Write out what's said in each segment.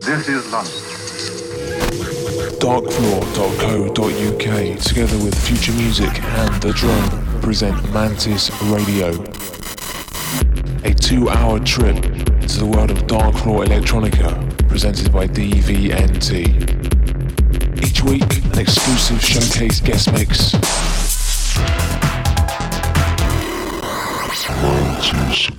This is London. Darkfloor.co.uk, together with Future Music and The Drone, present Mantis Radio. A two hour trip to the world of Darkfloor Electronica, presented by DVNT. Each week, an exclusive showcase guest mix. Mantis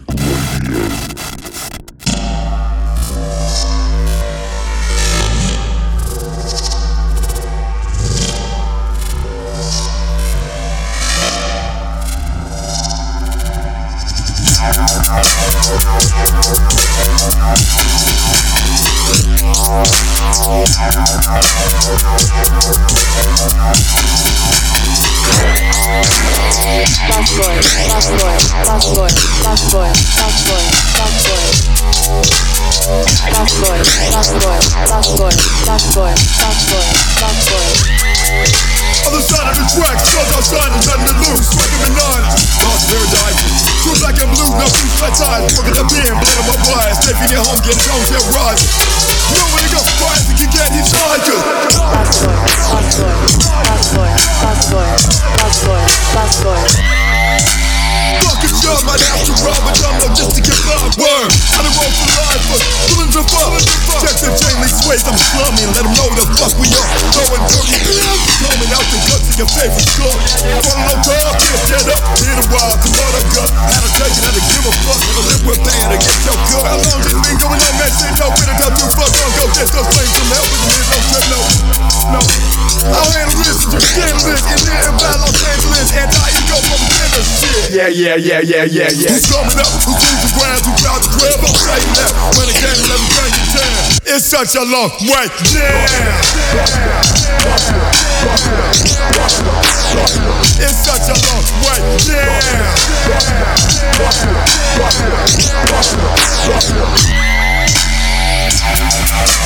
Blue, nothing tide, the bin, blood on my wires, taking it home, getting on, get right. Nowhere to go, far as he can get, he's on you. Boy, boy, boy, boy, boy, boy. Fuck if you're my natural, but I'm not just to get up. Word, I done roll for life, but feelings are fucked. Checks and chain links ways, I'm a slummy. Let them know the fuck we are. Going dirty. Coming out the guts of your favorite score. Falling on top, can't stand up. Hit a wild, the water gut. Had to take it, had to give a fuck. Never live with bad or get your gut. How long it been going on, man? Shit, no, we done got through fuck on. Go get those flames from hell, but you don't trip, no. No. I'll handle this, you can't live in there and Los Angeles. And I, you go from business shit. Yeah, yeah yeah, yeah, yeah. Yeah, yeah. Who's coming up? Who choose the ground? Who proud to grab? I'm saying that. When the game, let me bring you down. It's such a long way. Yeah. It's such a long way.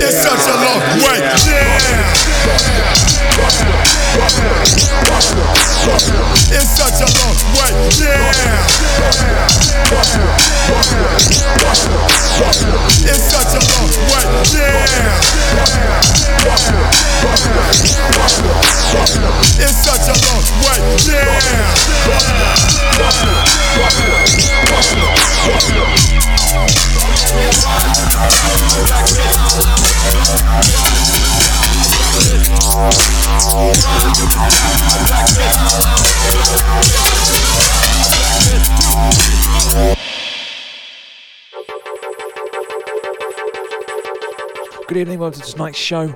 It's such a long way. Yeah. It's such a long way. Yeah. It's such a long way. Yeah. It's such a long way. Good evening, welcome to tonight's show.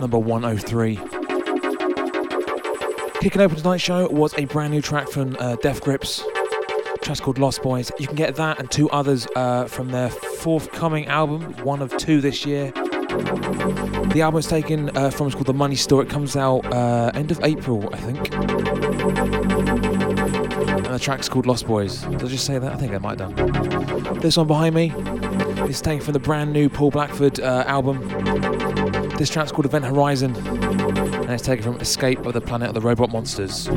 Number 103. Kicking open tonight's show was a brand new track from uh, Death Grips. track called Lost Boys. You can get that and two others uh, from their forthcoming album, one of two this year. The album is taken uh, from it's called The Money Store. It comes out uh, end of April, I think. And the track's called Lost Boys. Did I just say that? I think I might have done. This one behind me is taken from the brand new Paul Blackford uh, album. This track's called Event Horizon, and it's taken from Escape of the Planet of the Robot Monsters.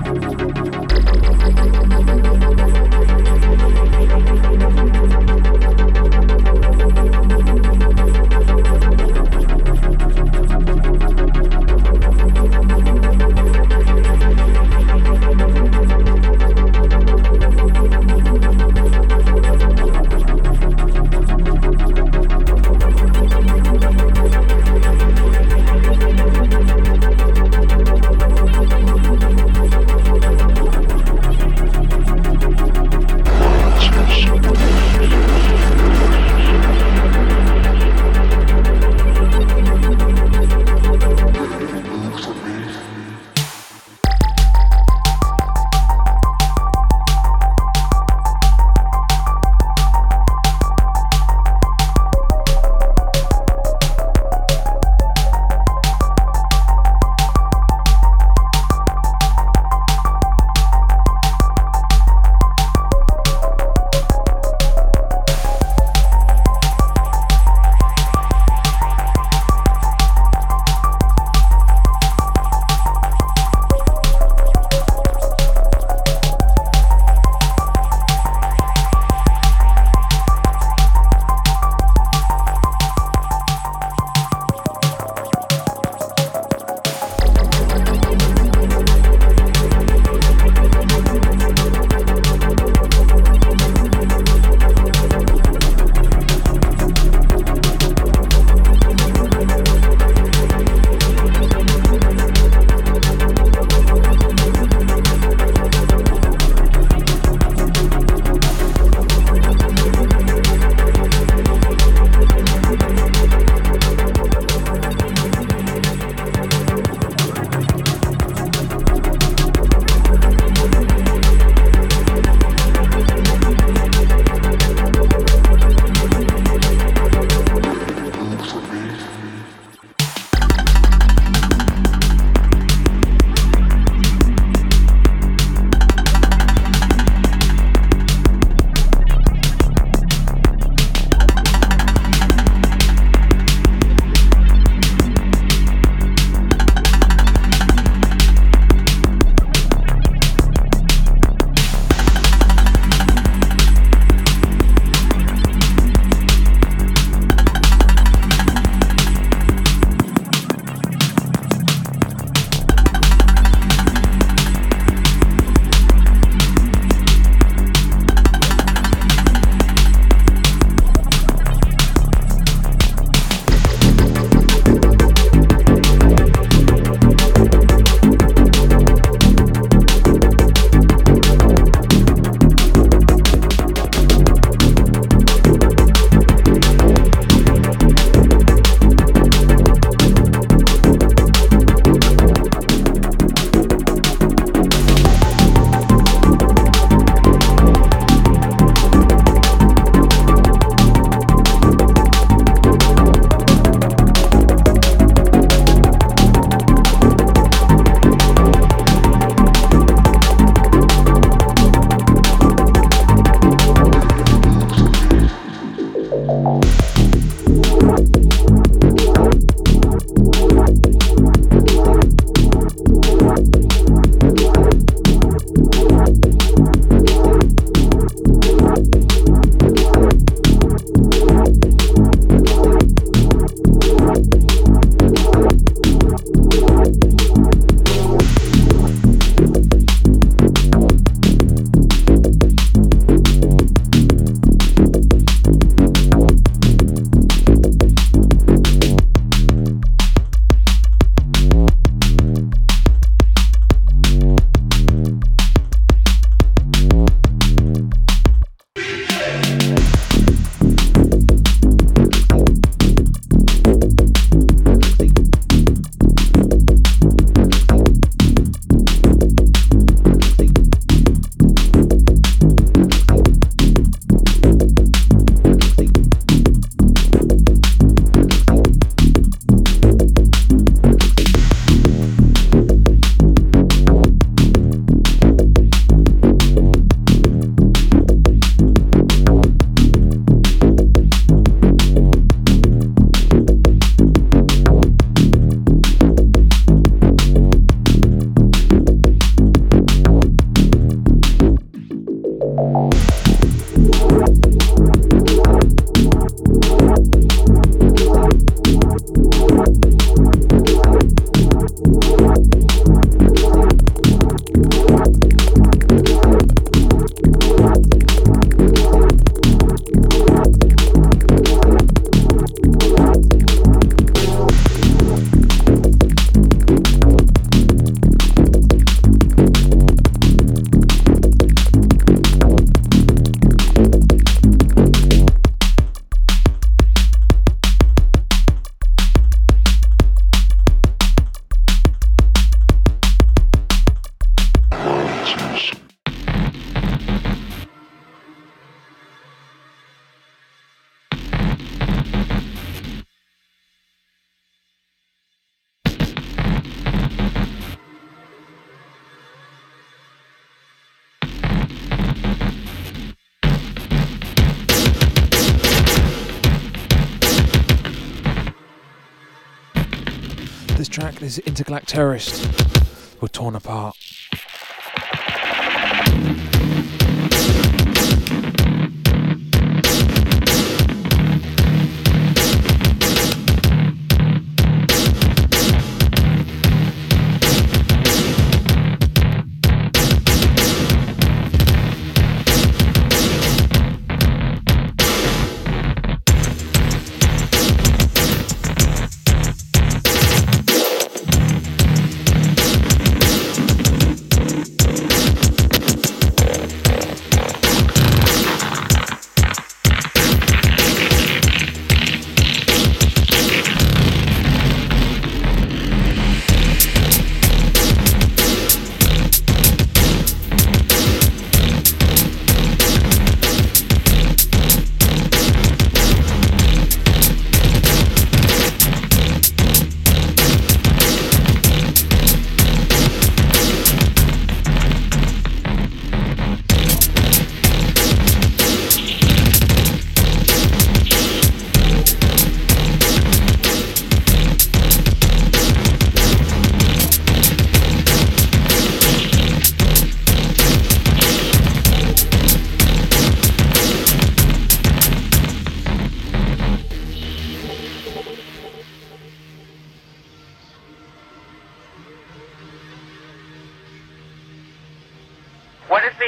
Terrorist.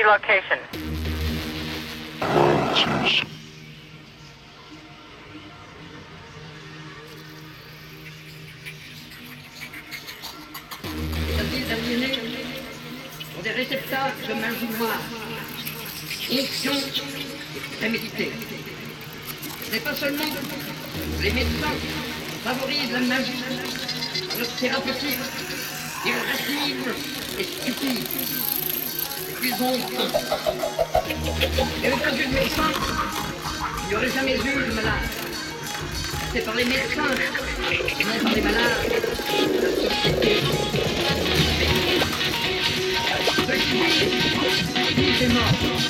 location. Answers. des réceptacles de magie noire, inconscients prémédités. Ce n'est pas seulement les médecins favorisent la magie, leur thérapeutique, irascible et stupide cuisante. Il n'y avait pas eu de médecin, il n'y aurait jamais eu de malade. C'est par les médecins, non par les malades, la société. Ceux qui vivent, vivent et morts.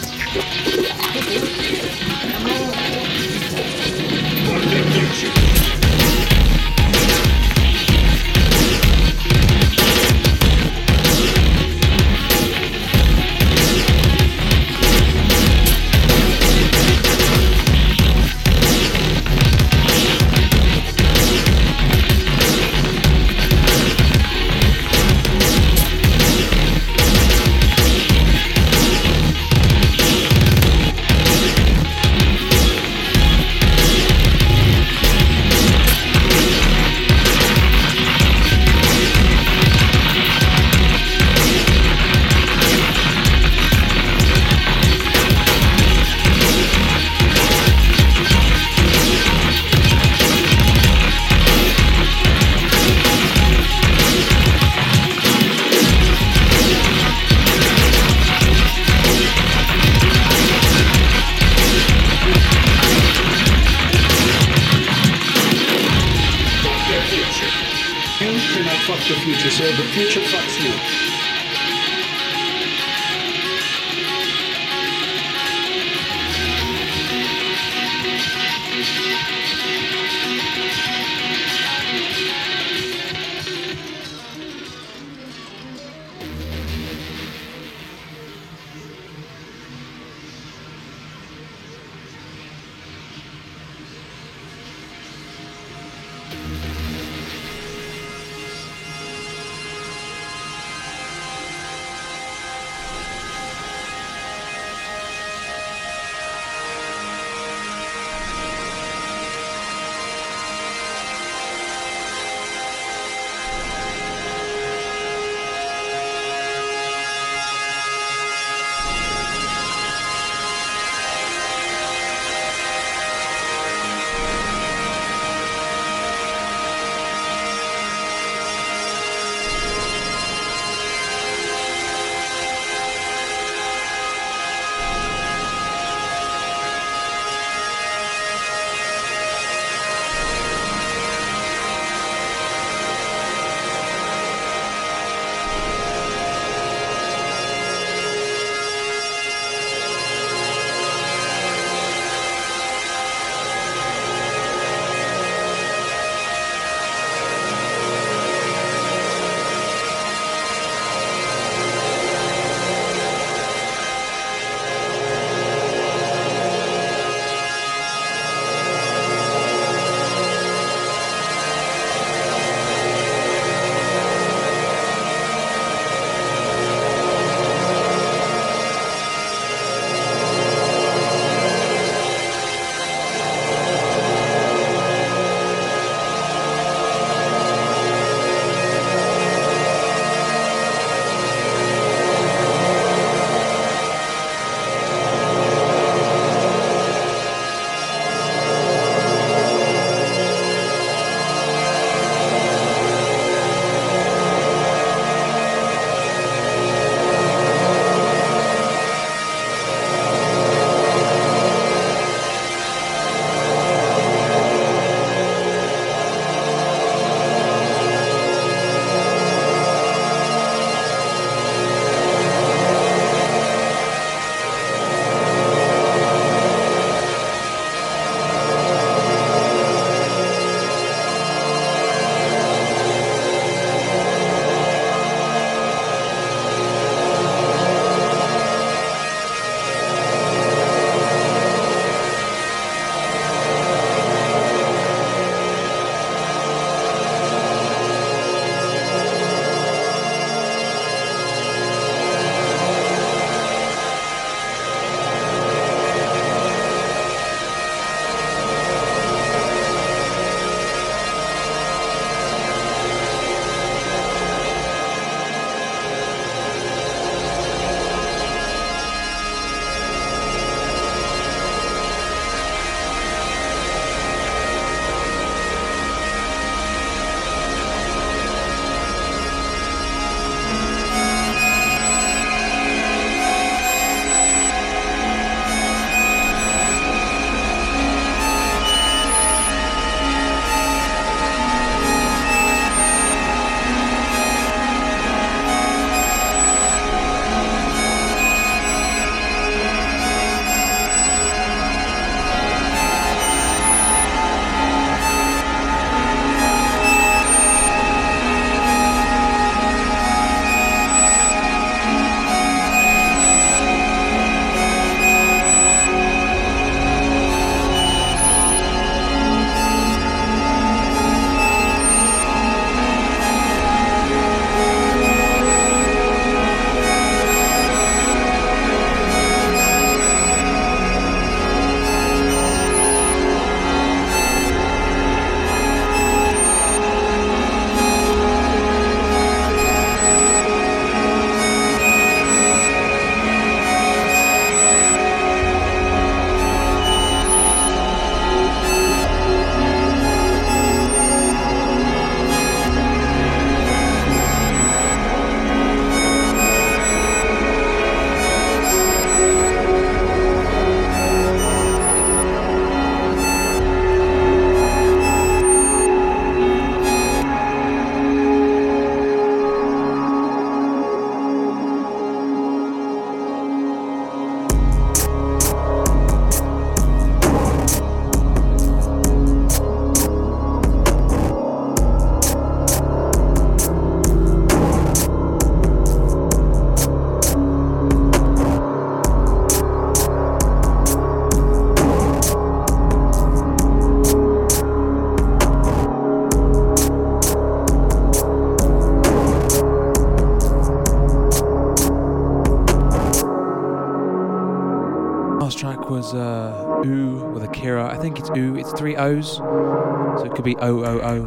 Three O's, so it could be O O O.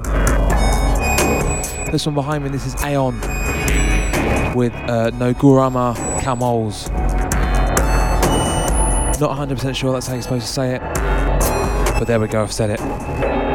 This one behind me, this is Aon with uh, Noguruma Kamols. Not 100% sure that's how you're supposed to say it, but there we go, I've said it.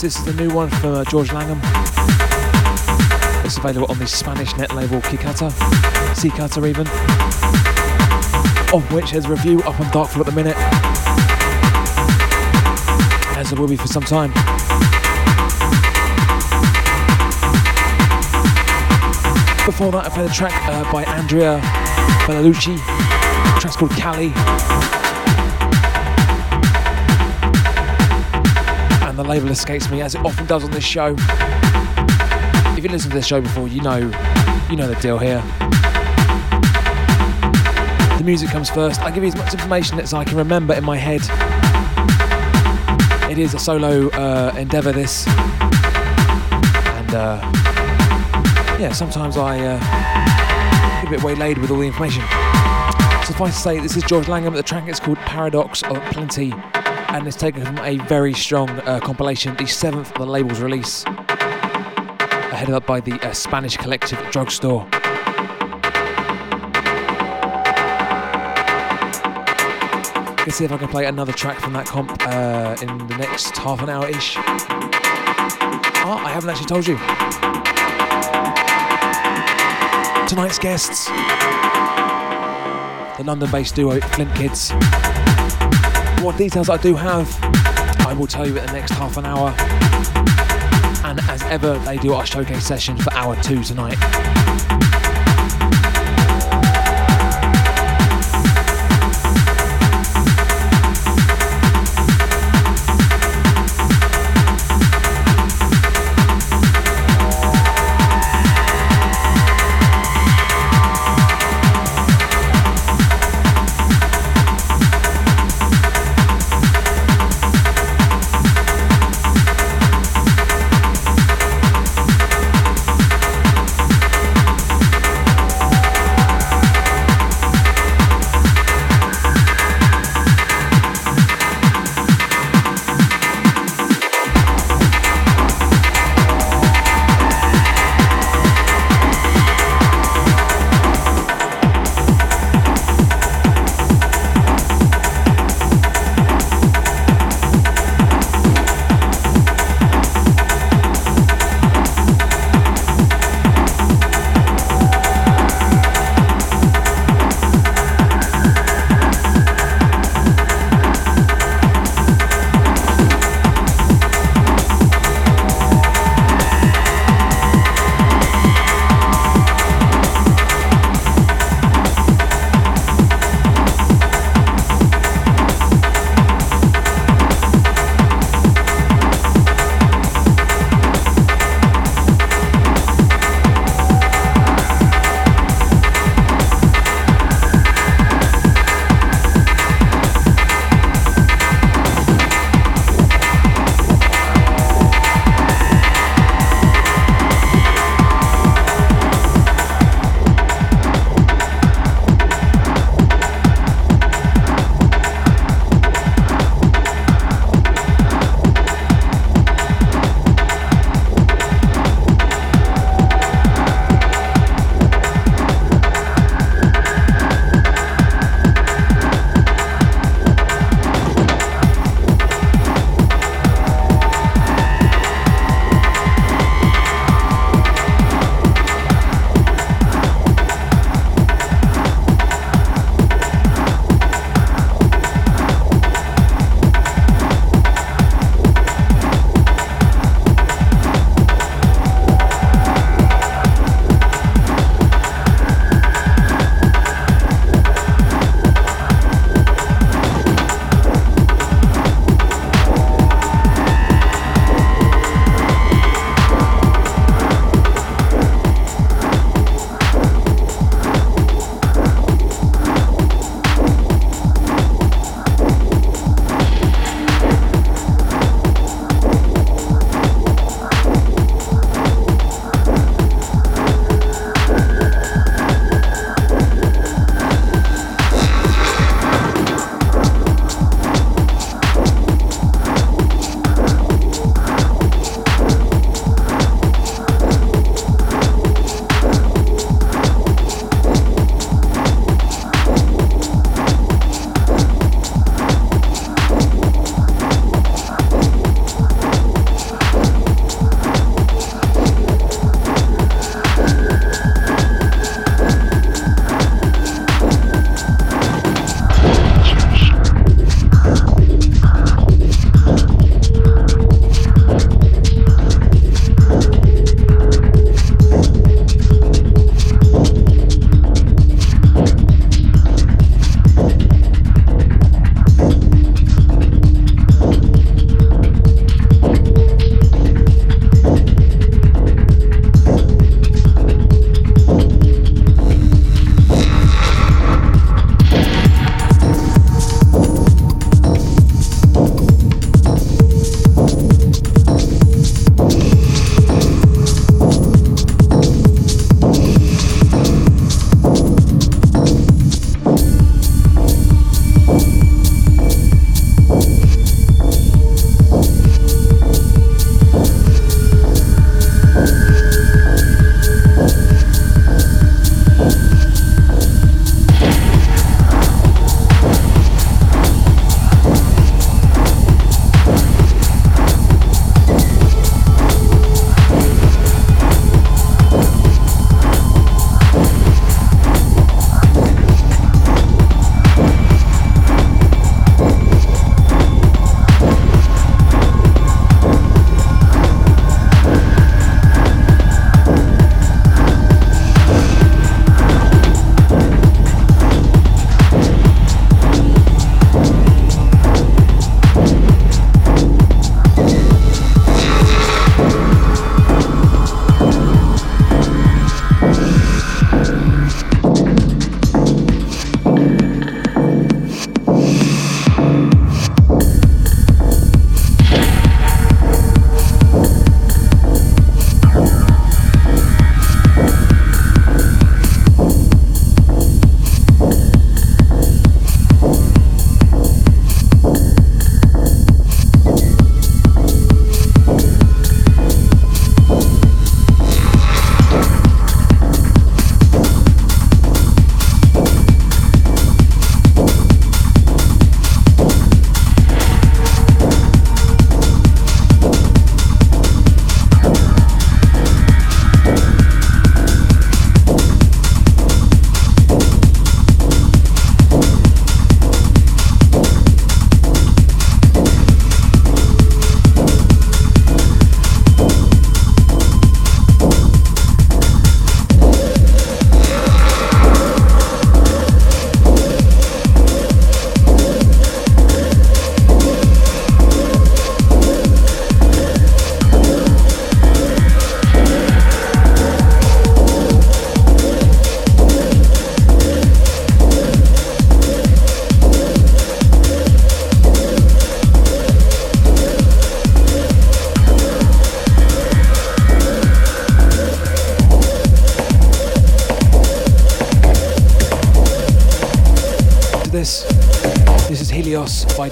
This. Is the new one from uh, George Lanham. It's available on the Spanish net label Kikata, Kikata even, of which there's a review up on Darkfloor at the minute, as there will be for some time. Before that, I played a track uh, by Andrea Belluzzi. The track's called Kali. Label escapes me, as it often does on this show. If you've listened to this show before, you know, you know the deal here. The music comes first. I give you as much information as I can remember in my head. It is a solo uh, endeavour, this, and. Uh, yeah, sometimes I uh, get a bit waylaid with all the information. Suffice to say, this is George Lanham. The track is called Paradox of Plenty, and it's taken from a very strong uh, compilation, the seventh of the label's release, headed up by the uh, Spanish collective Drugstore. Let's see if I can play another track from that comp uh, in the next half an hour ish. Ah, I haven't actually told you tonight's guests the London based duo Flint Kids. What details I do have, I will tell you in the next half an hour. And as ever, they do our showcase session for hour two tonight.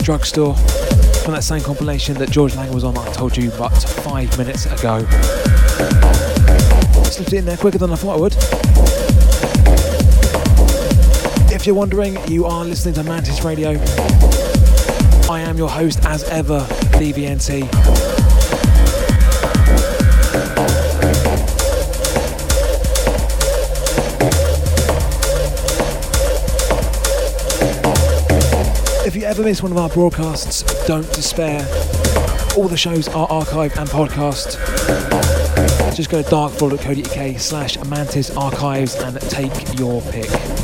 Drugstore from that same compilation that George Lanham was on I told you about five minutes ago. Slipped it in there quicker than I thought I would. If you're wondering, you are listening to Mantis Radio. I am your host, as ever, DVNT. Ever miss one of our broadcasts, don't despair. All the shows are archived and podcast. Just go to darkfloor.co.uk slash mantis archives and take your pick.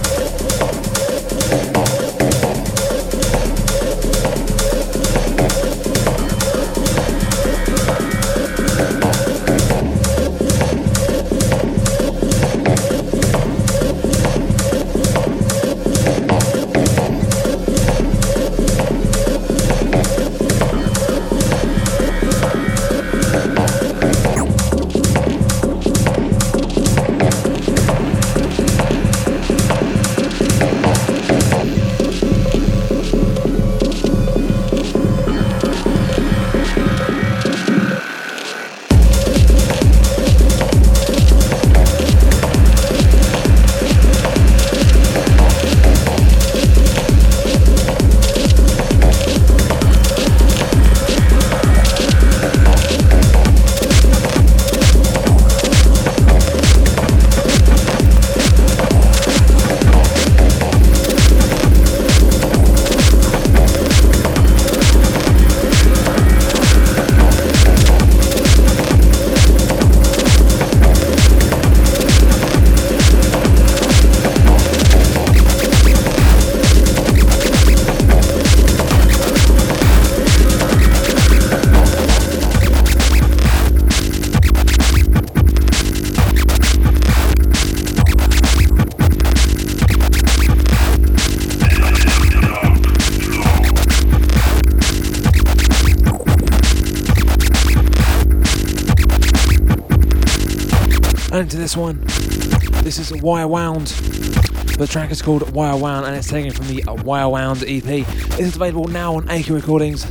Wirewound. The track is called Wirewound and it's taken from the Wirewound EP. This is available now on Acre Recordings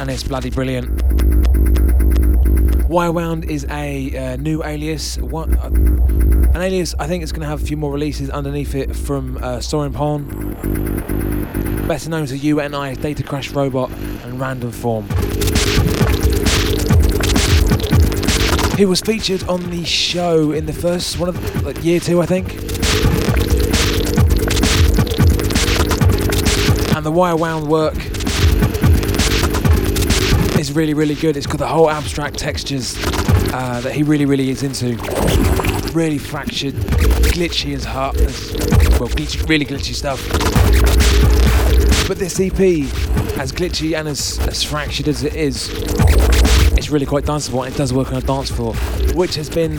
and it's bloody brilliant. Wirewound is a uh, new alias. One, uh, an alias I think it's going to have a few more releases underneath it from uh, Pawn. Better known to you and I Data Crash Robot and Random Form. He was featured on the show in the first one of like, year two, I think. And the Wirewound work is really, really good. It's got the whole abstract textures uh, that he really, really is into. Really fractured, glitchy as heart. Well, glitchy, really glitchy stuff. But this EP, as glitchy and as, as fractured as it is, it's really quite danceable and it does work on a dance floor, which has been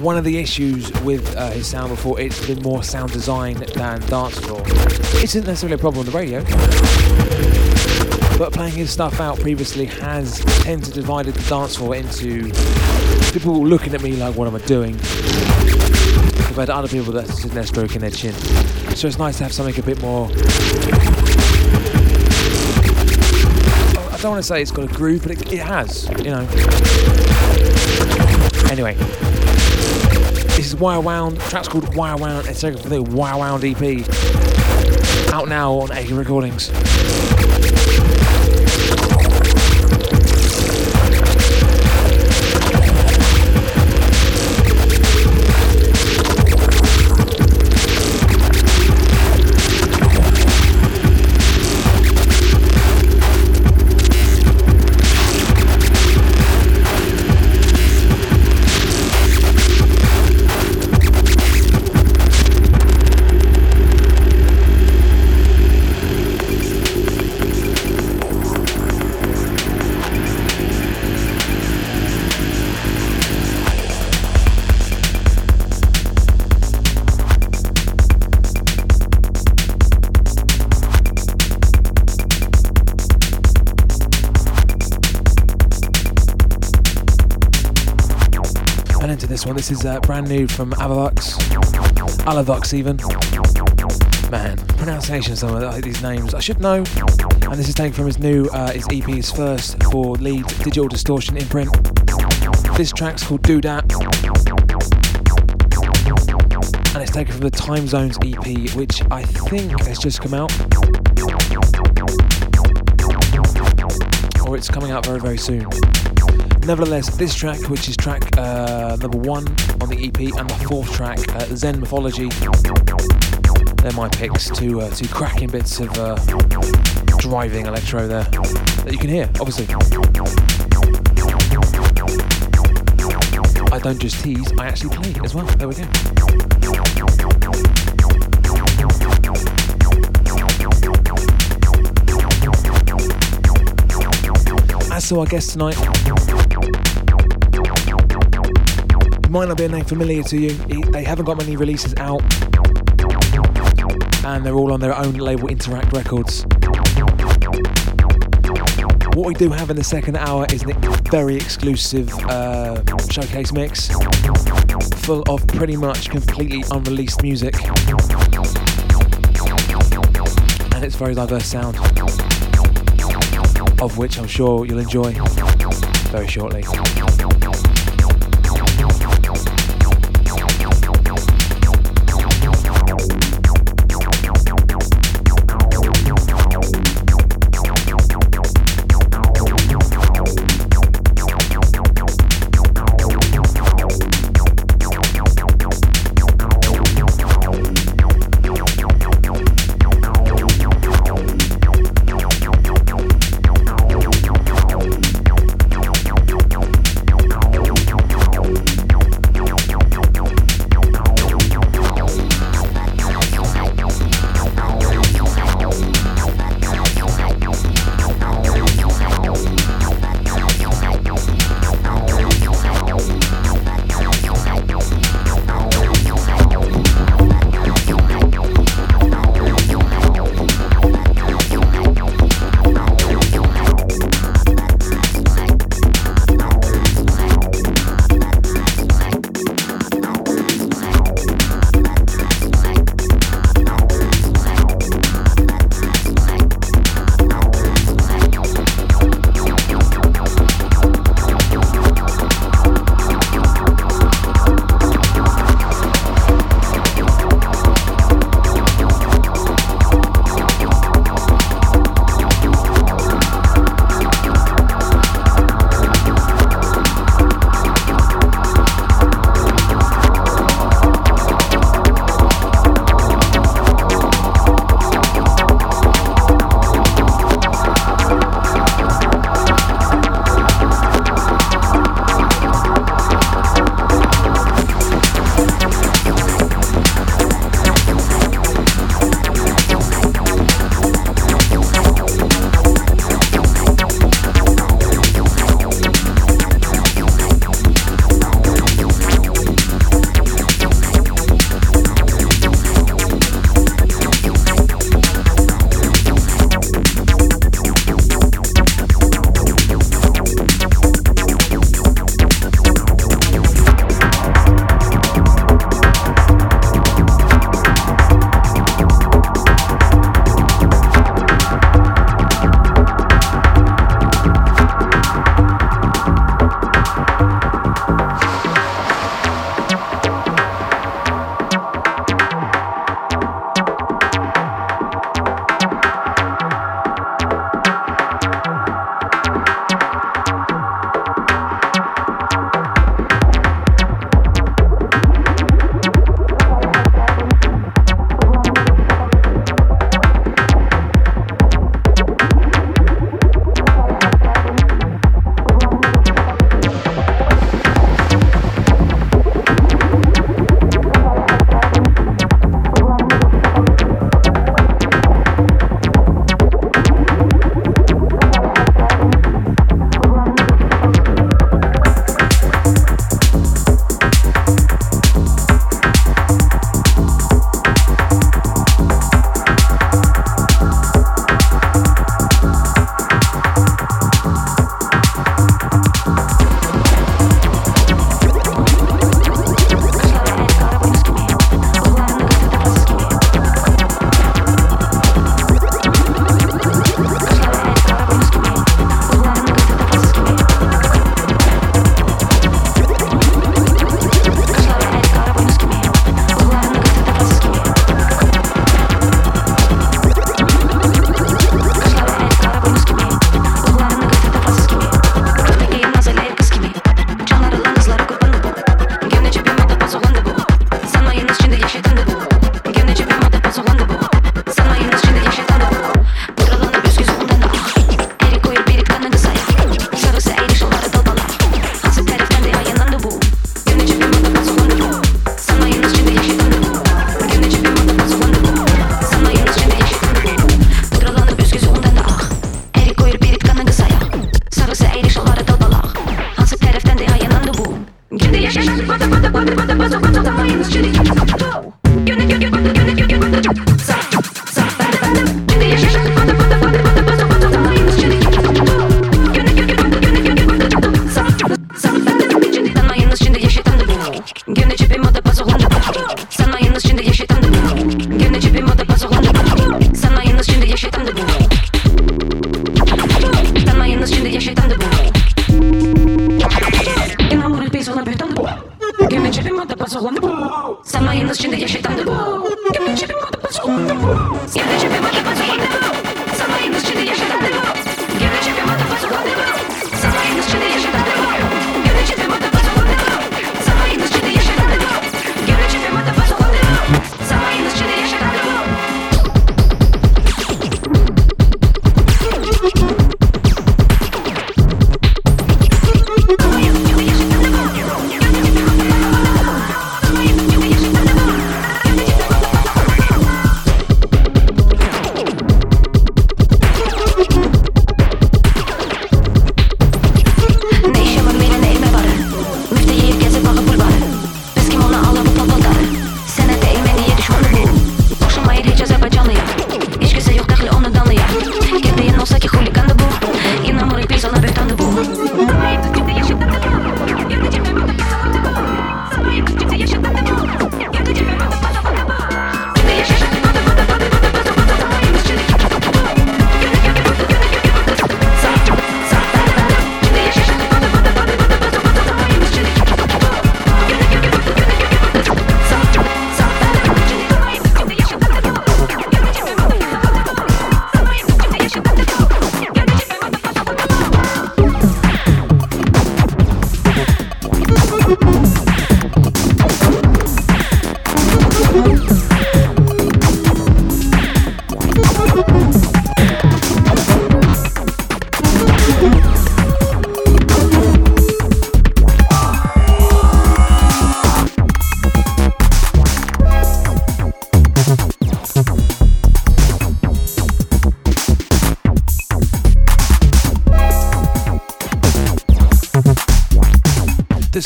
one of the issues with uh, his sound before. It's been more sound design than dance floor. It isn't necessarily a problem on the radio, but playing his stuff out previously has tended to divide the dance floor into people looking at me like, what am I doing? Compared to other people that are sitting there stroking their chin. So it's nice to have something a bit more don't want to say it's got a groove, but it, it has, you know. Anyway, this is Wirewound. The track's called Wirewound. It's taken from the Wirewound EP. Out now on Acre Recordings. One. This is uh, brand new from Avavox, Alavux even. Man, pronunciation some of these names I should know. And this is taken from his new, uh, his EP, his first for lead digital distortion imprint. This track's called Do Dat. And it's taken from the Time Zones EP, which I think has just come out. Or it's coming out very, very soon. Nevertheless, this track, which is track uh, number one on the EP, and the fourth track, uh, Zen Mythology, they're my picks. Two, uh, cracking bits of uh, driving electro there that you can hear, obviously. I don't just tease, I actually play as well. There we go. As to our guest tonight, might not be a name familiar to you. They haven't got many releases out, and they're all on their own label, Interact Records. What we do have in the second hour is a very exclusive uh, showcase mix, full of pretty much completely unreleased music, and it's very diverse sound, of which I'm sure you'll enjoy very shortly.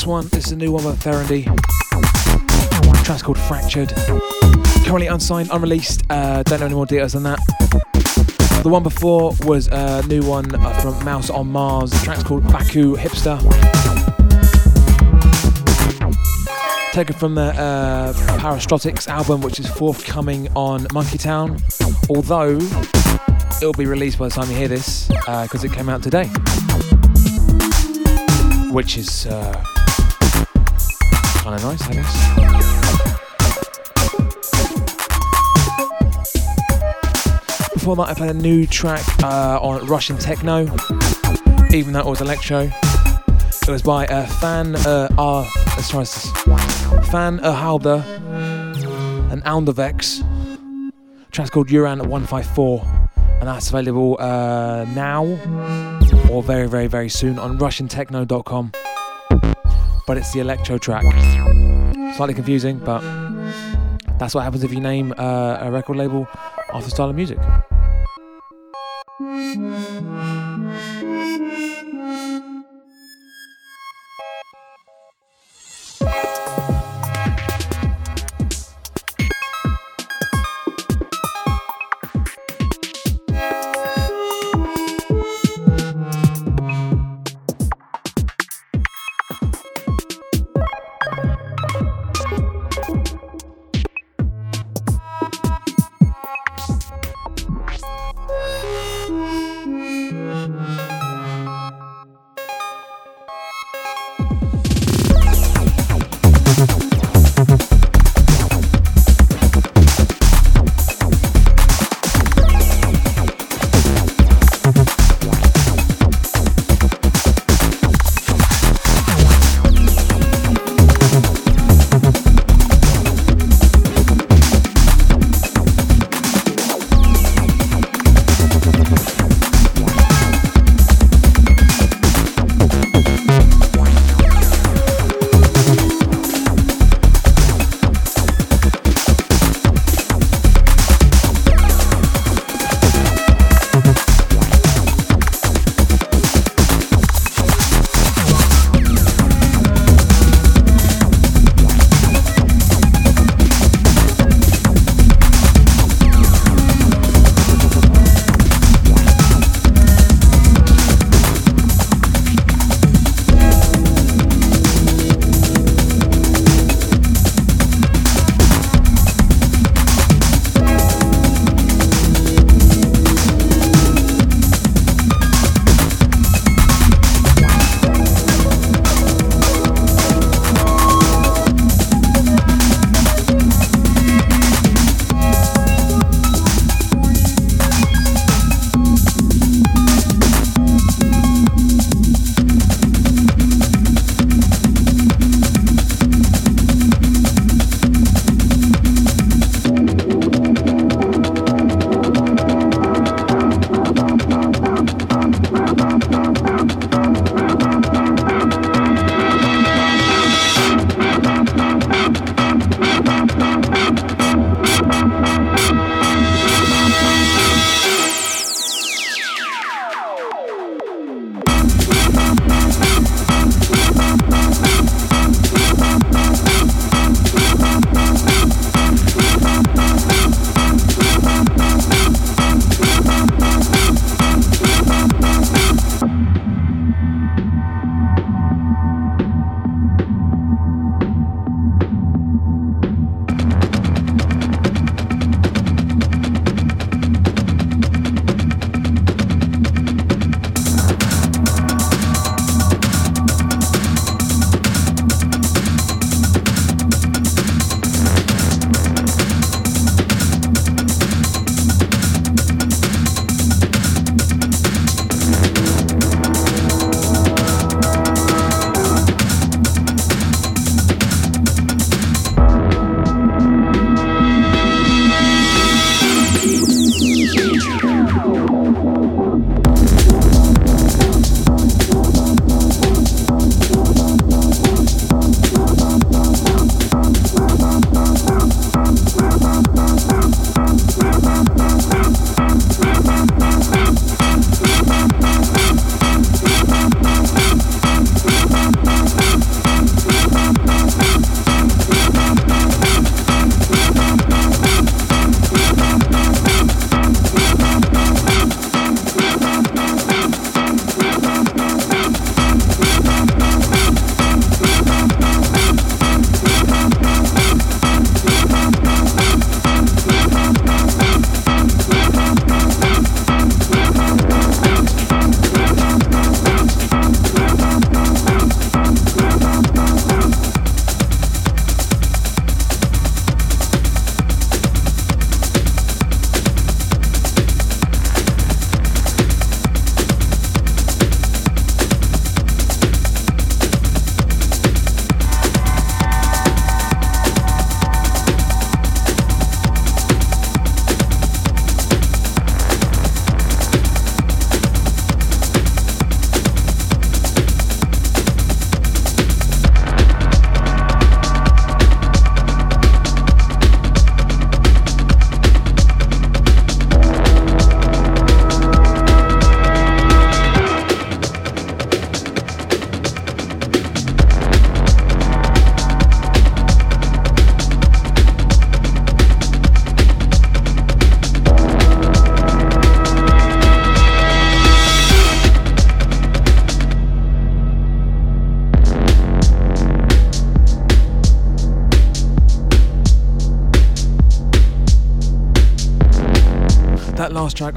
One is a new one by Threnody. track's called Fractured. Currently unsigned, unreleased. Uh, don't know any more details than that. The one before was a new one uh, from Mouse on Mars. The track's called Baku Hipster. Taken from the uh, Parastrophics album, which is forthcoming on Monkeytown. Although it'll be released by the time you hear this, because uh, it came out today. Which is uh, nice, I guess. Before that, I played a new track uh, on Russian techno, even though it was electro. It was by uh, Fan uh, R. Let's try this. Fan Erhalder and Aunderwex. Track's called Uran 154, and that's available uh, now or very, very, very soon on RussianTechno.com. But it's the electro track. Slightly confusing, but that's what happens if you name uh, a record label after style of music.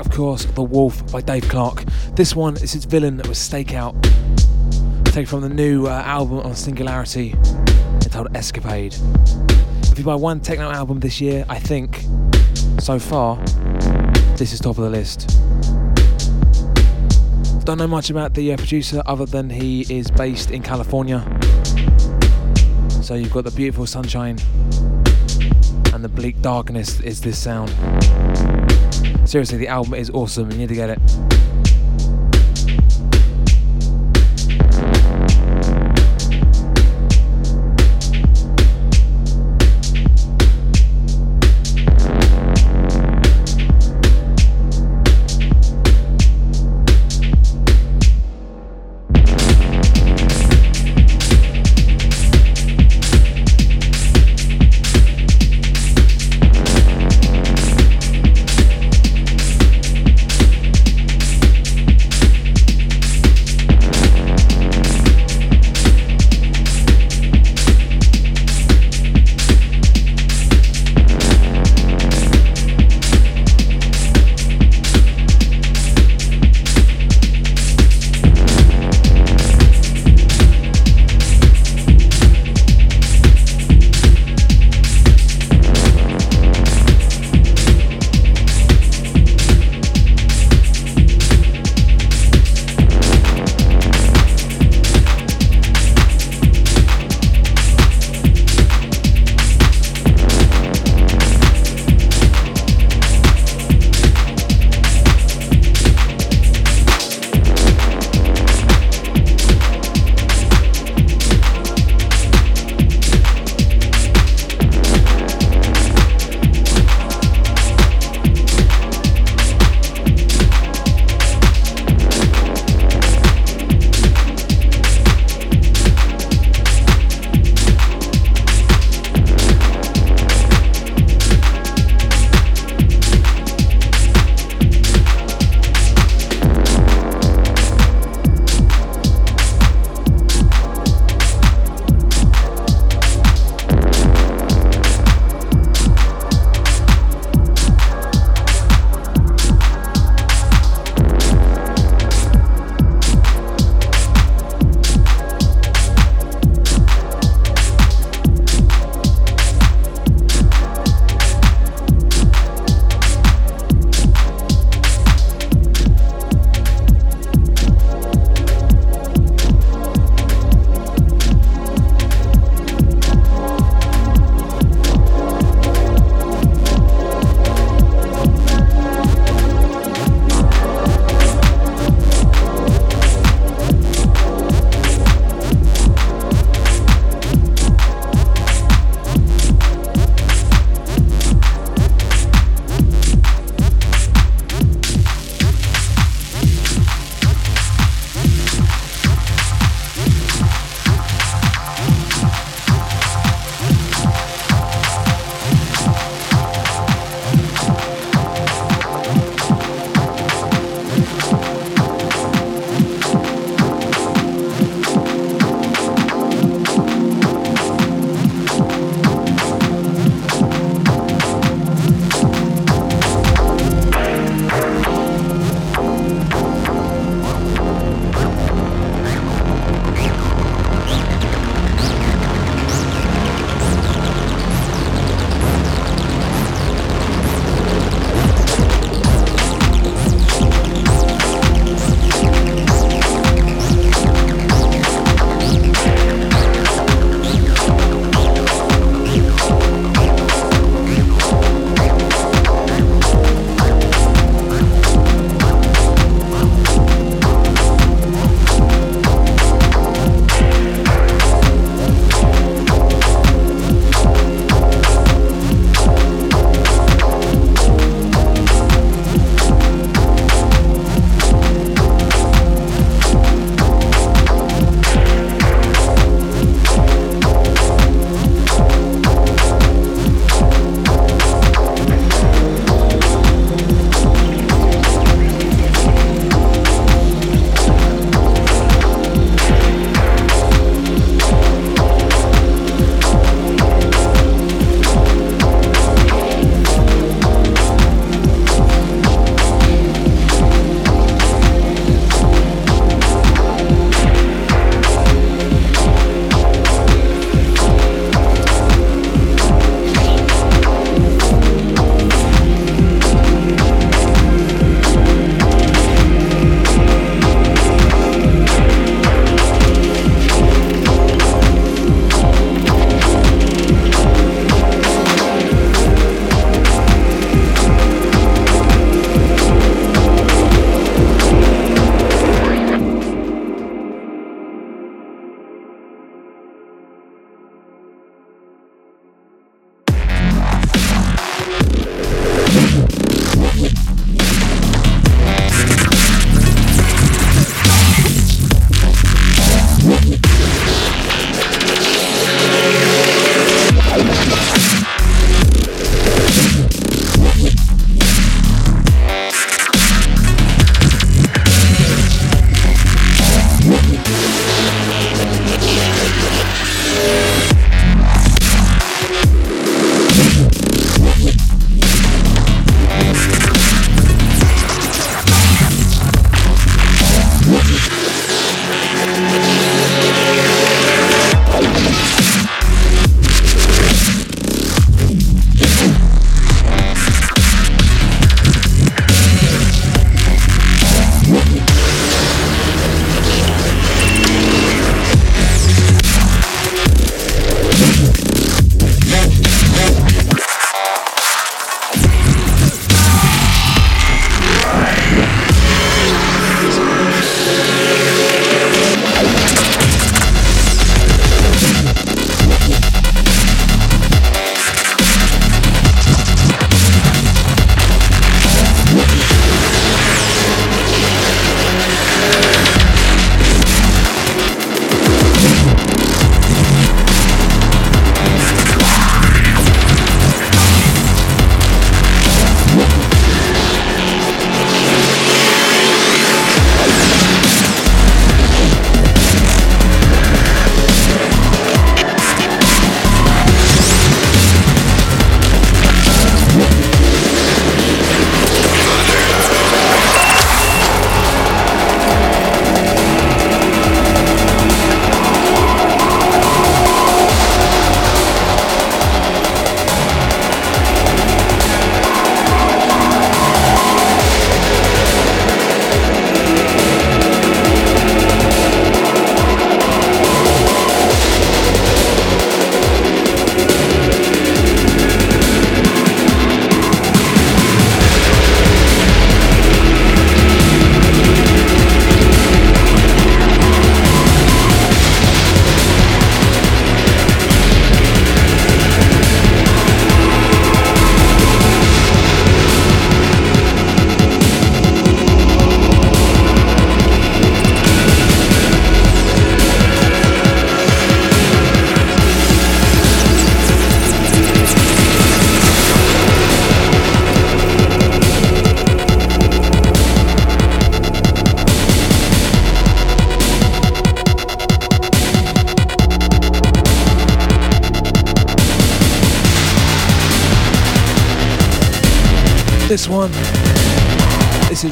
Of course, The Wolf by Dave Clarke. This one is its villain that was Stakeout, taken from the new uh, album on Singularity entitled Escapade. If you buy one techno album this year, I think, so far, this is top of the list. Don't know much about the uh, producer other than he is based in California. So you've got the beautiful sunshine and the bleak darkness is this sound. Seriously, the album is awesome. You need to get it.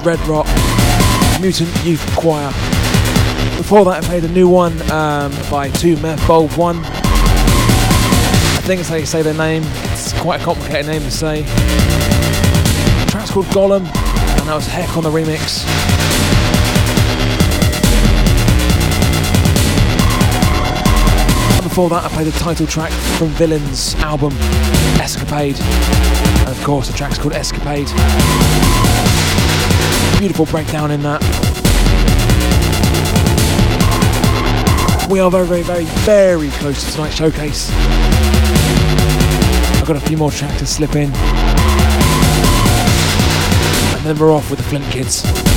Redrot, Mutant Youth Choir. Before that, I played a new one um, by 2 Meth Bulb 1. I think it's how you say their name. It's quite a complicated name to say. The track's called Golem, and that was Hecq on the remix. And before that, I played the title track from Villain's album, Escapade. And of course, the track's called Escapade. Beautiful breakdown in that. We are very, very, very, very close to tonight's showcase. I've got a few more tracks to slip in. And then we're off with the Flint Kids.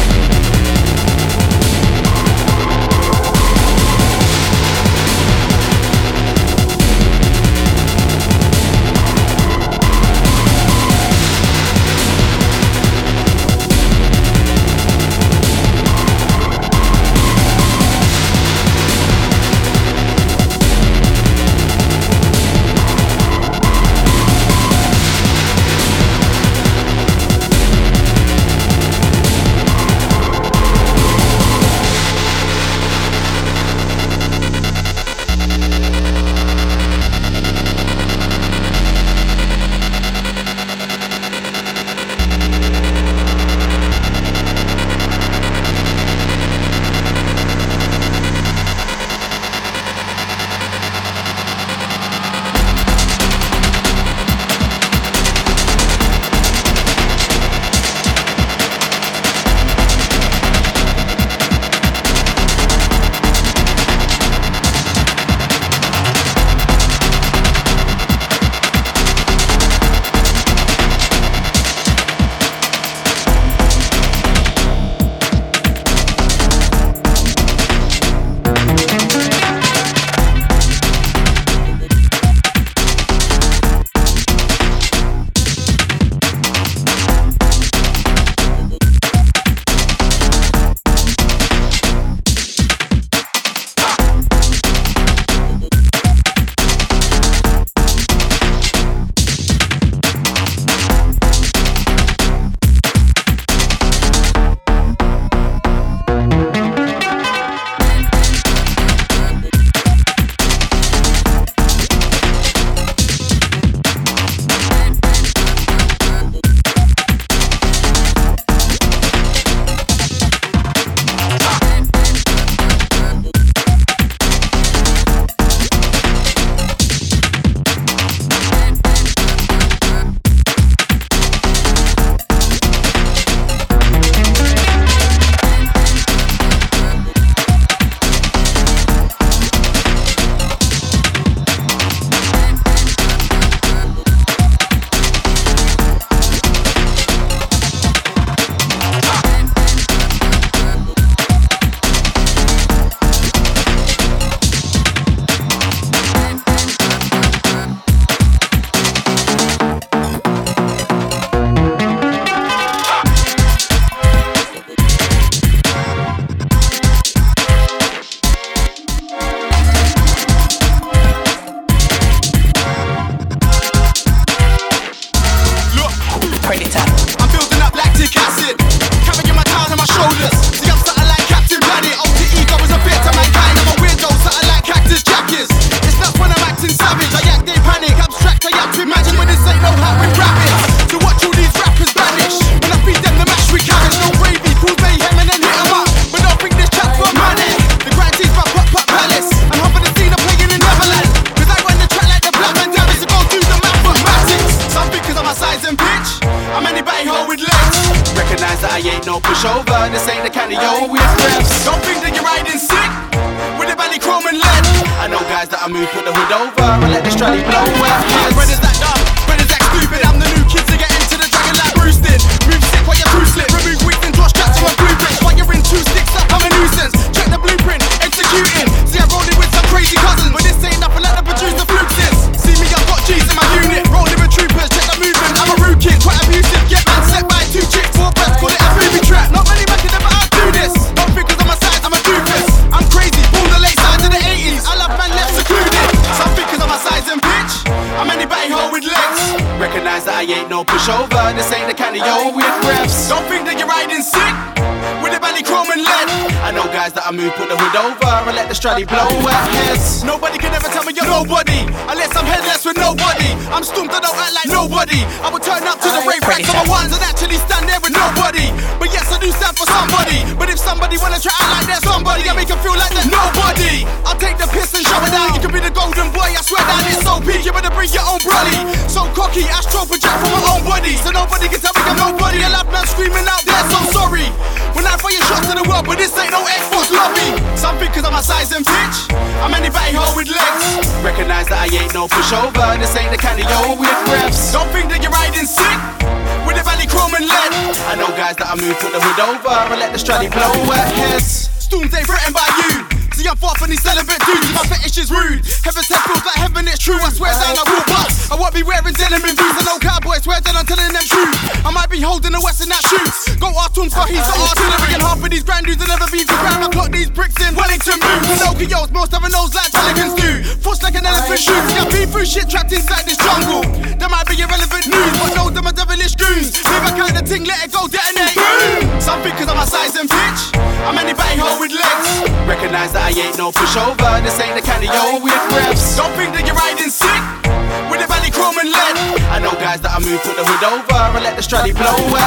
The blow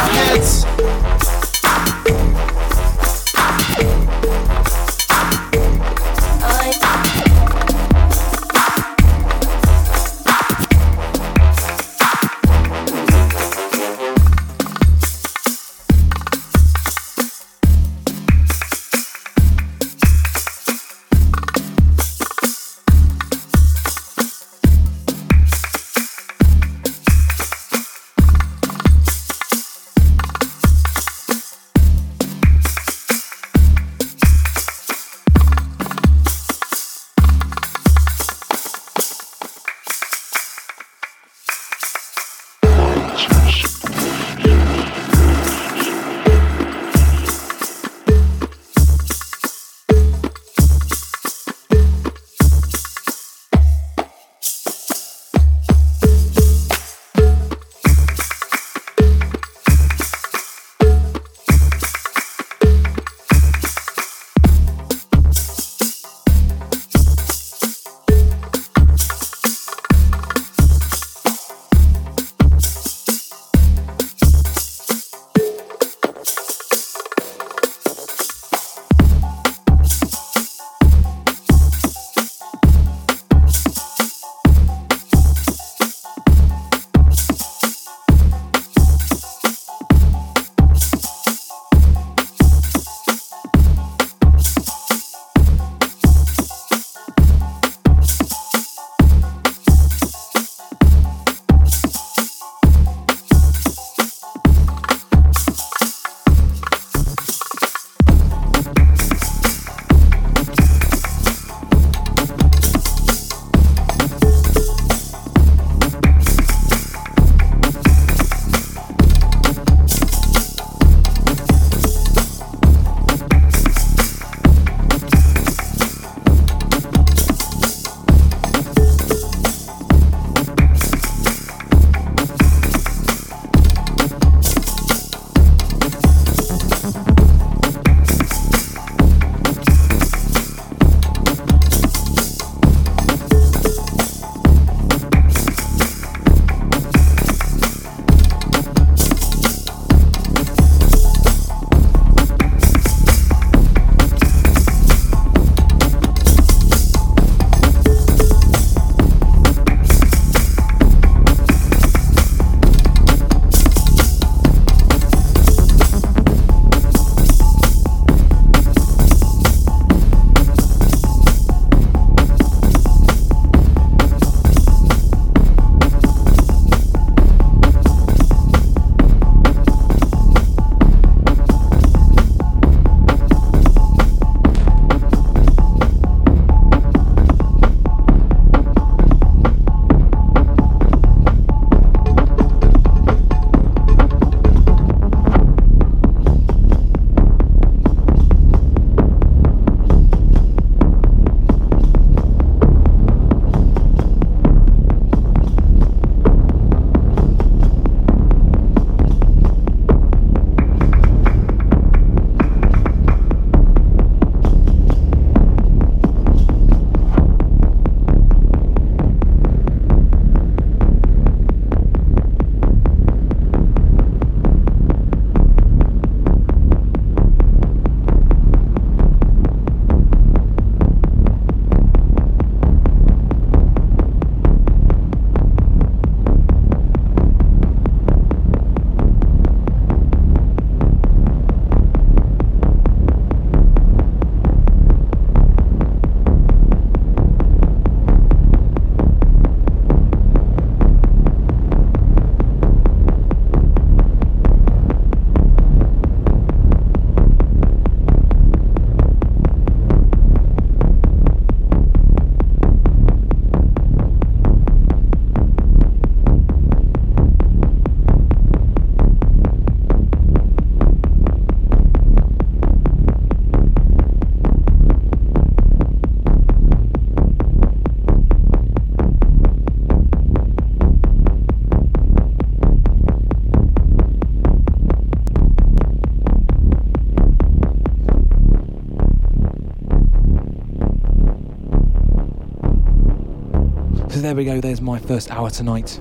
there we go, there's my first hour tonight.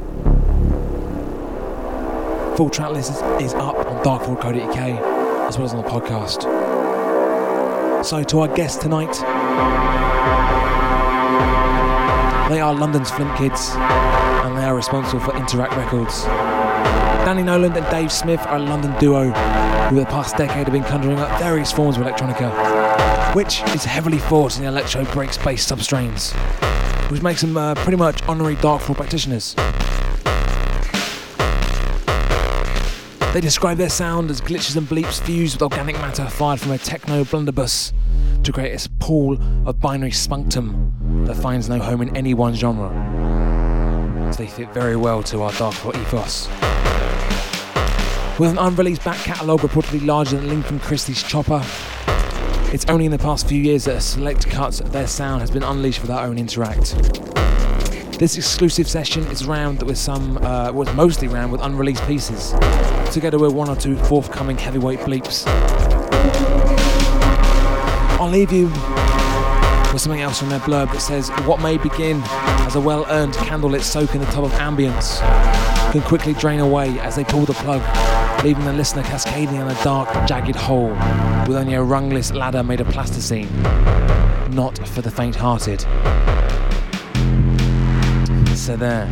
Full track list is, up on darkfloor.co.uk as well as on the podcast. So, to our guests tonight, they are London's Flint Kids and they are responsible for Interact Records. Danny Noland and Dave Smith are a London duo who, the past decade, have been conjuring up various forms of electronica, which is heavily fought in the electro breaks based substrains, which makes them uh, pretty much honorary dark floor practitioners. They describe their sound as glitches and bleeps fused with organic matter fired from a techno blunderbuss to create a pool of binary spunktum that finds no home in any one genre. So they fit very well to our dark floor ethos. With an unreleased back catalogue reportedly larger than Linford Christie's Chopper, it's only in the past few years that a select cut of their sound has been unleashed for their own interact. This exclusive session is round with some, uh, was mostly round with unreleased pieces, together with one or two forthcoming heavyweight bleeps. I'll leave you with something else from their blurb that says, What may begin as a well earned candlelit soak in the tub of ambience can quickly drain away as they pull the plug, leaving the listener cascading in a dark, jagged hole with only a rungless ladder made of plasticine. Not for the faint hearted. So there.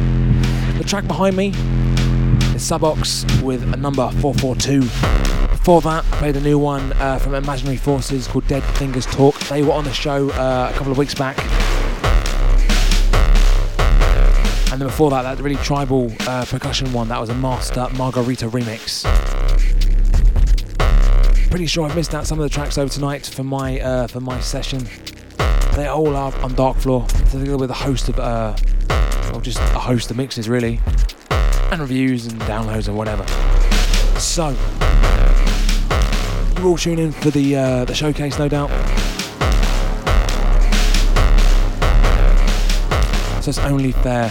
The track behind me is Subkoks with a number 442. Before that, I played a new one uh, from Imaginary Forces called Dead Fingers Talk. They were on the show uh, a couple of weeks back. And then before that, that really tribal uh, percussion one, that was a Master Margherita remix. Pretty sure I've missed out some of the tracks over tonight for my uh, for my session. They all are on Dark Floor, together with a host of, uh, well, just a host of mixes really, and reviews and downloads and whatever. So, you all tune in for the uh, the showcase, no doubt. So it's only fair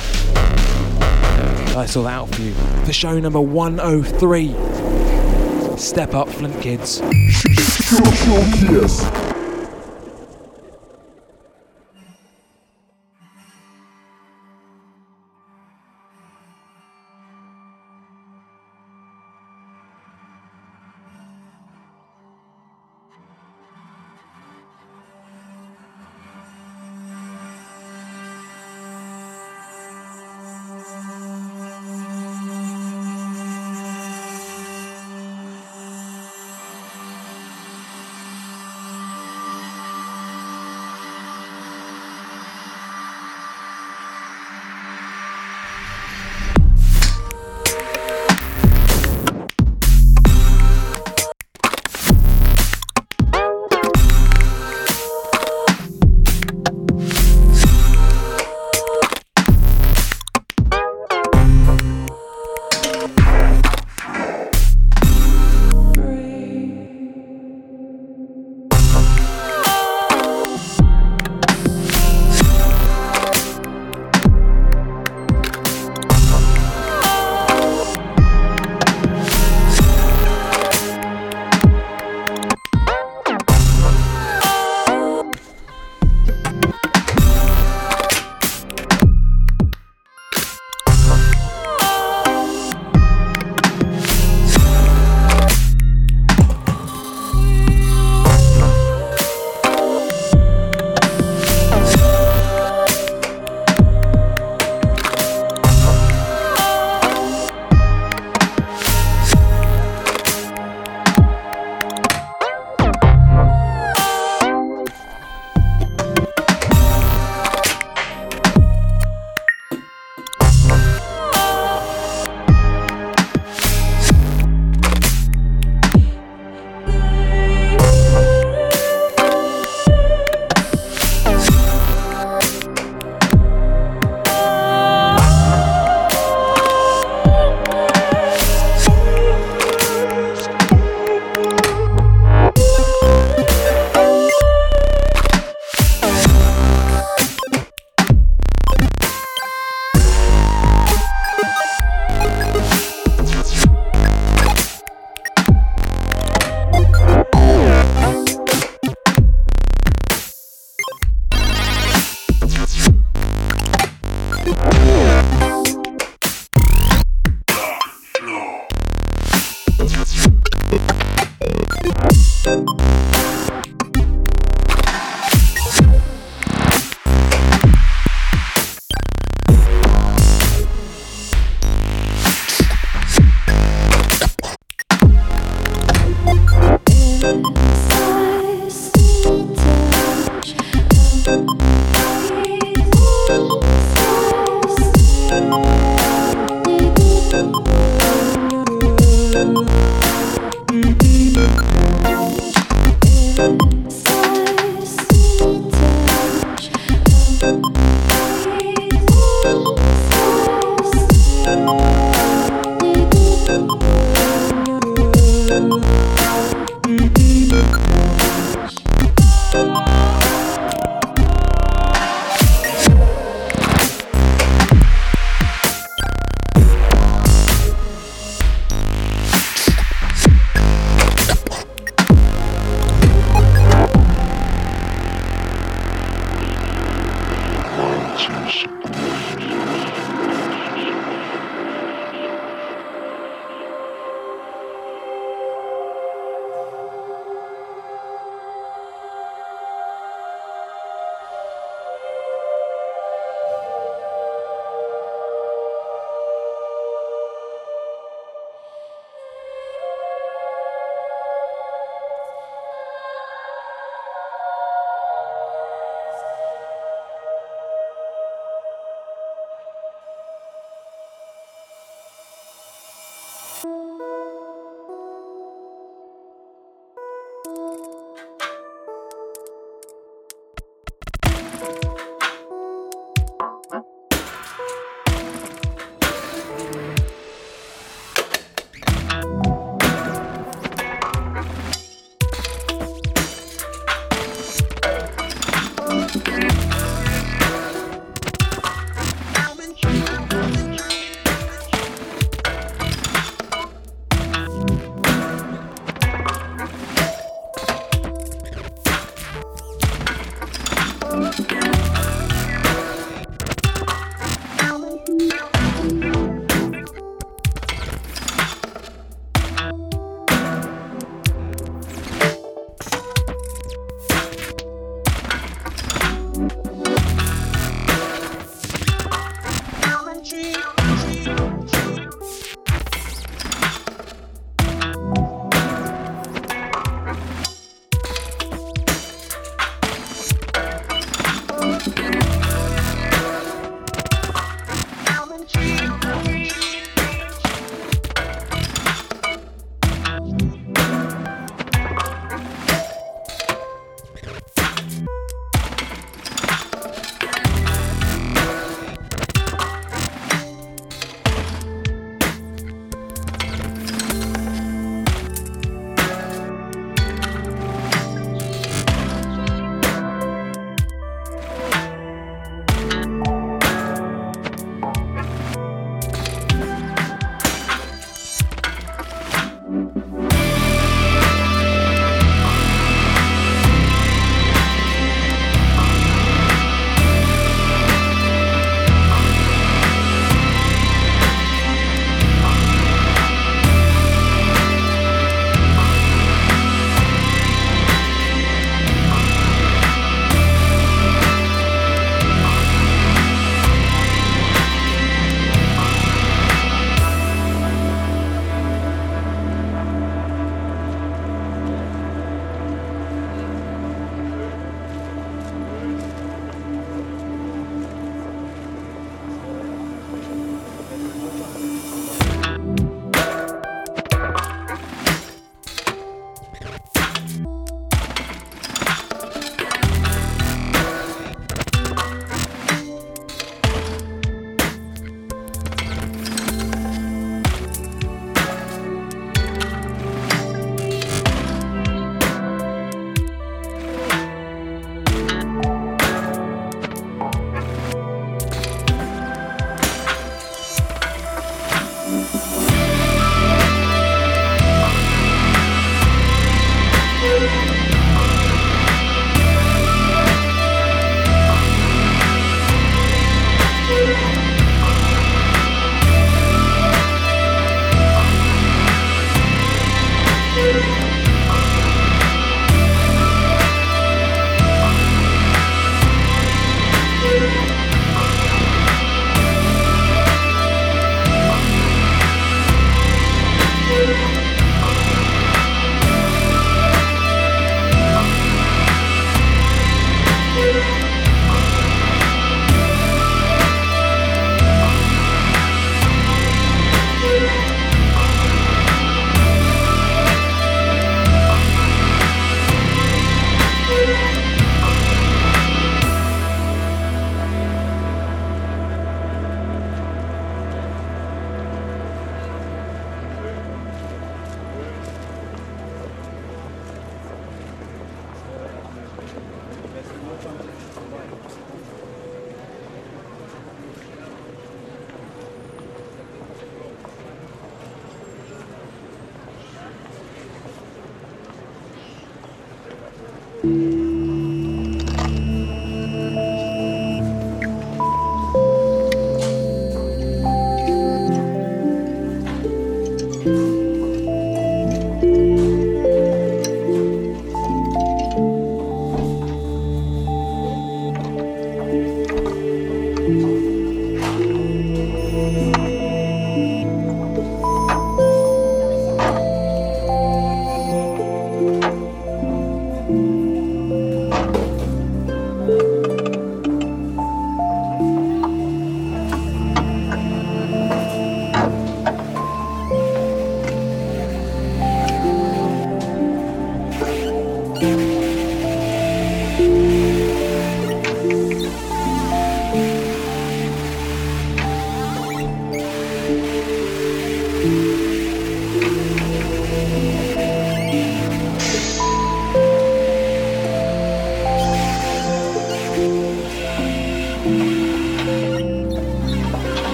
that out for you. For show number 103, Step Up Flint Kids.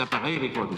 appareils avec tout.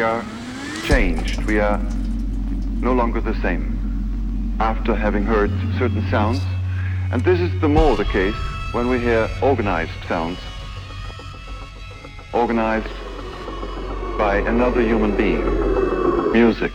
We are changed. We are no longer the same after having heard certain sounds. And this is the more the case when we hear organized sounds, organized by another human being, music.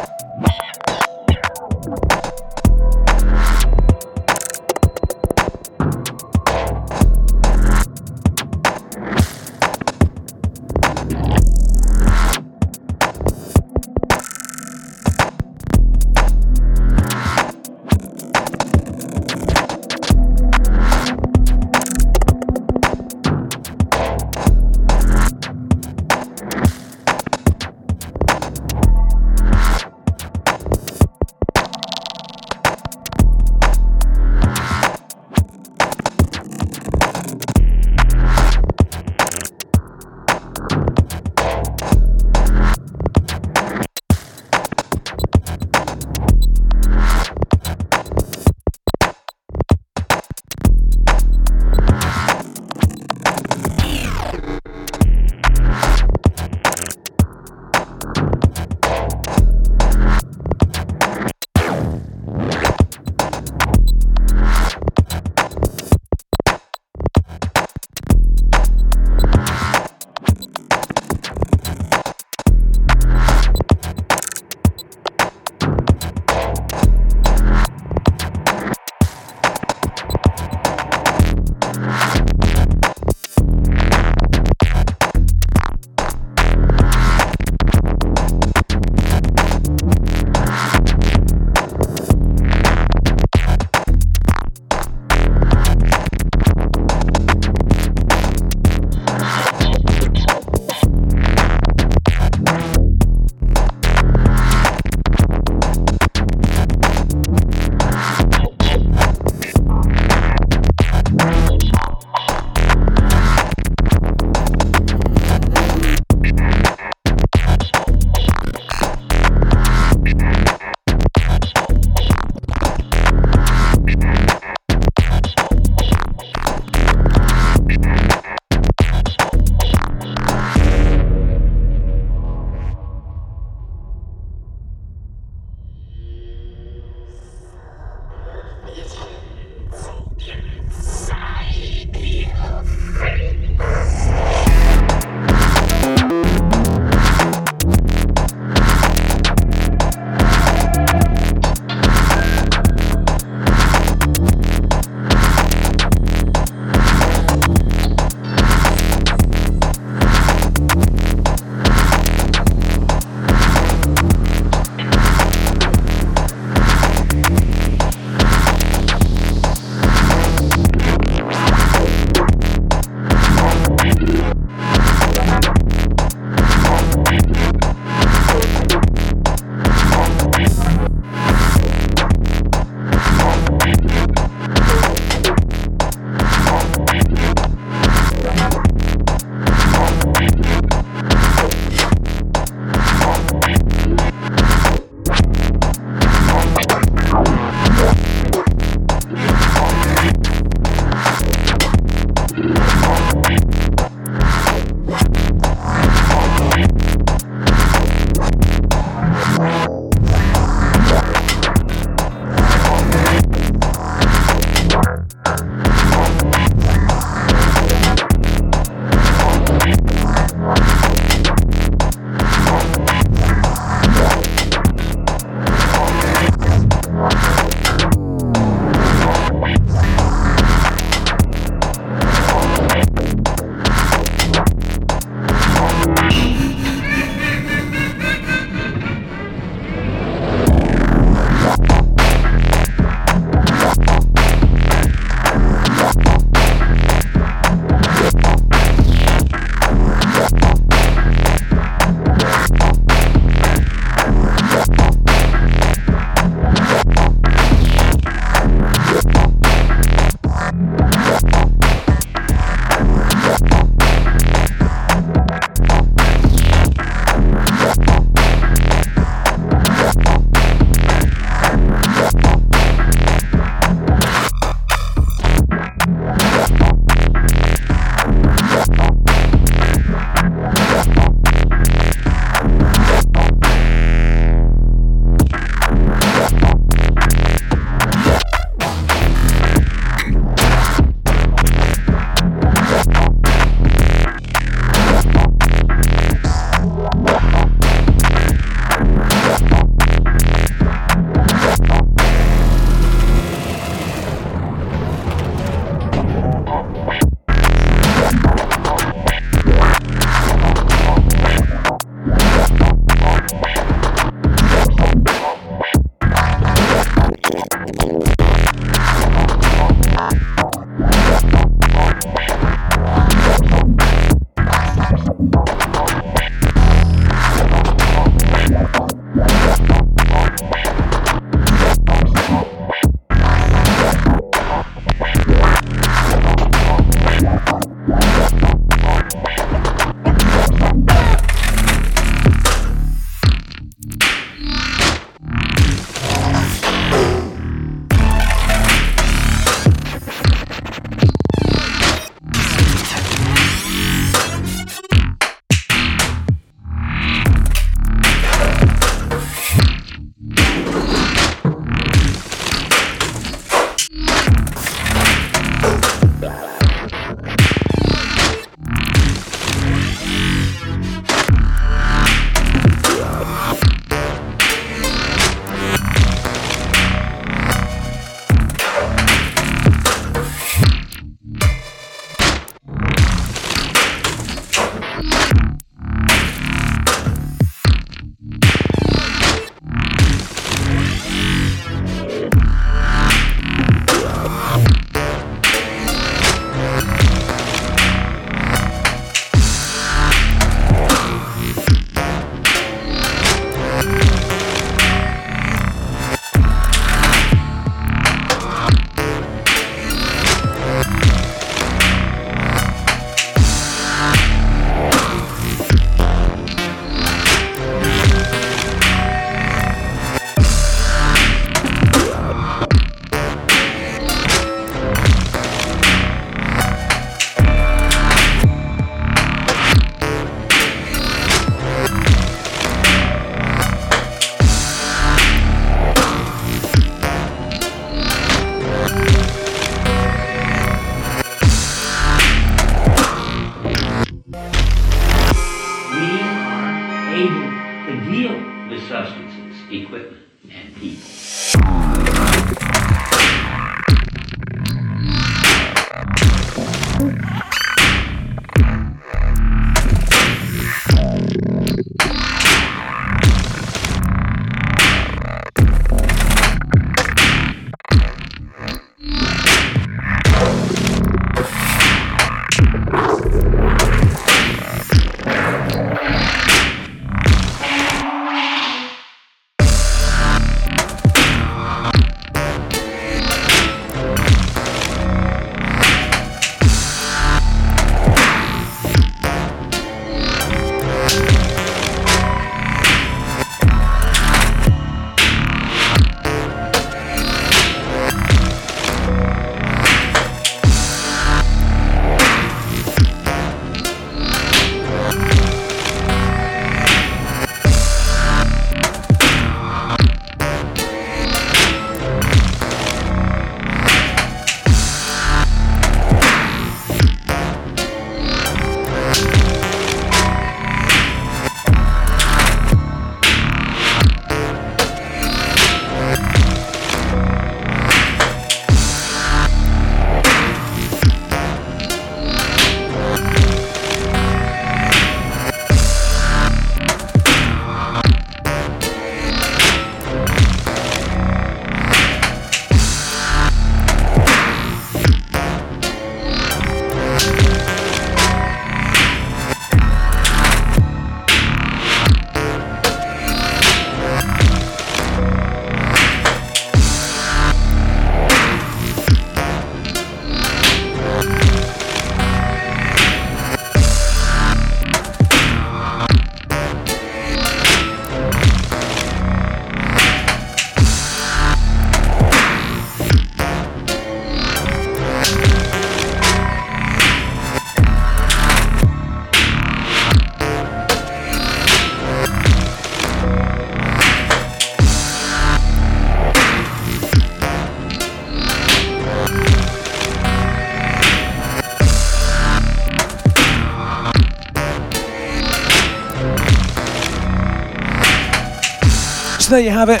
There you have it.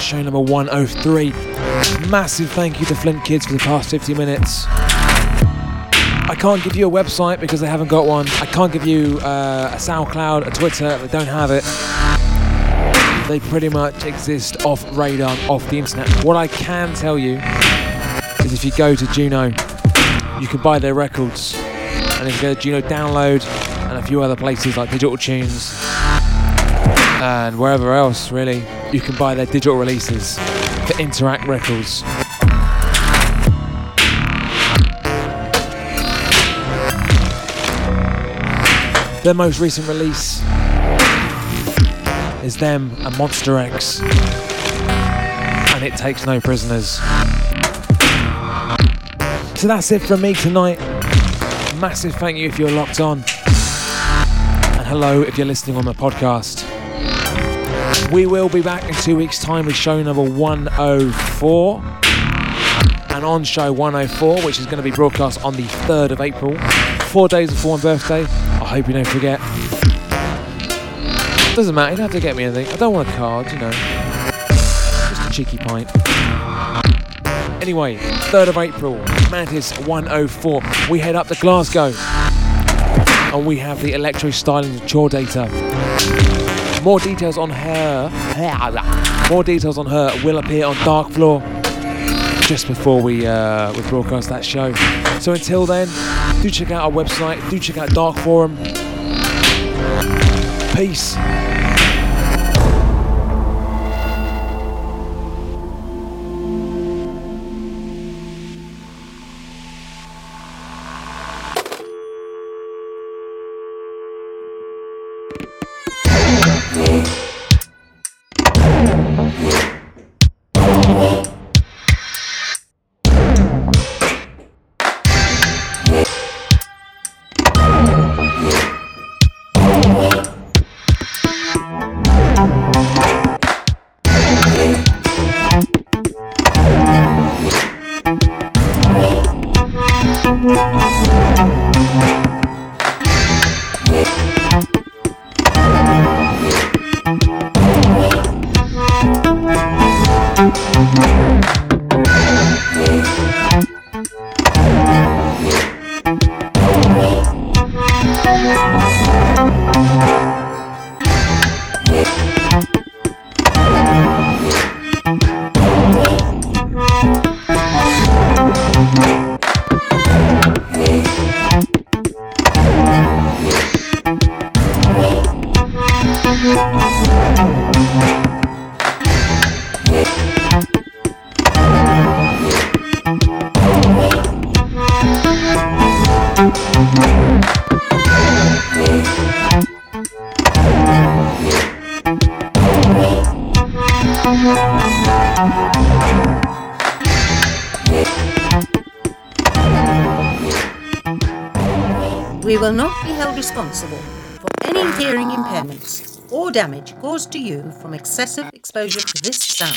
Show number 103. Massive thank you to Flint Kids for the past 50 minutes. I can't give you a website because they haven't got one. I can't give you uh, a SoundCloud, a Twitter, they don't have it. they pretty much exist off radar, off the internet. What I can tell you is if you go to Juno, you can buy their records. And if you go to Juno Download and a few other places like Digital Tunes and wherever else, really, you can buy their digital releases for Interact Records. Their most recent release is them and Monster X, and it takes no prisoners. So that's it from me tonight. Massive thank you if you're locked on, and hello if you're listening on the podcast. We will be back in two weeks' time with show number 104. And on show 104, which is going to be broadcast on the 3rd of April, four days before my birthday, I hope you don't forget. Doesn't matter, you don't have to get me anything. I don't want a card, you know. Just a cheeky pint. Anyway, 3rd of April, Mantis 104. We head up to Glasgow. And we have the electro styling chore data. More details on her. More details on her will appear on Darkfloor just before we uh, we broadcast that show. So until then, do check out our website. Do check out Dark Forum. Peace. Damage caused to you from excessive exposure to this sound.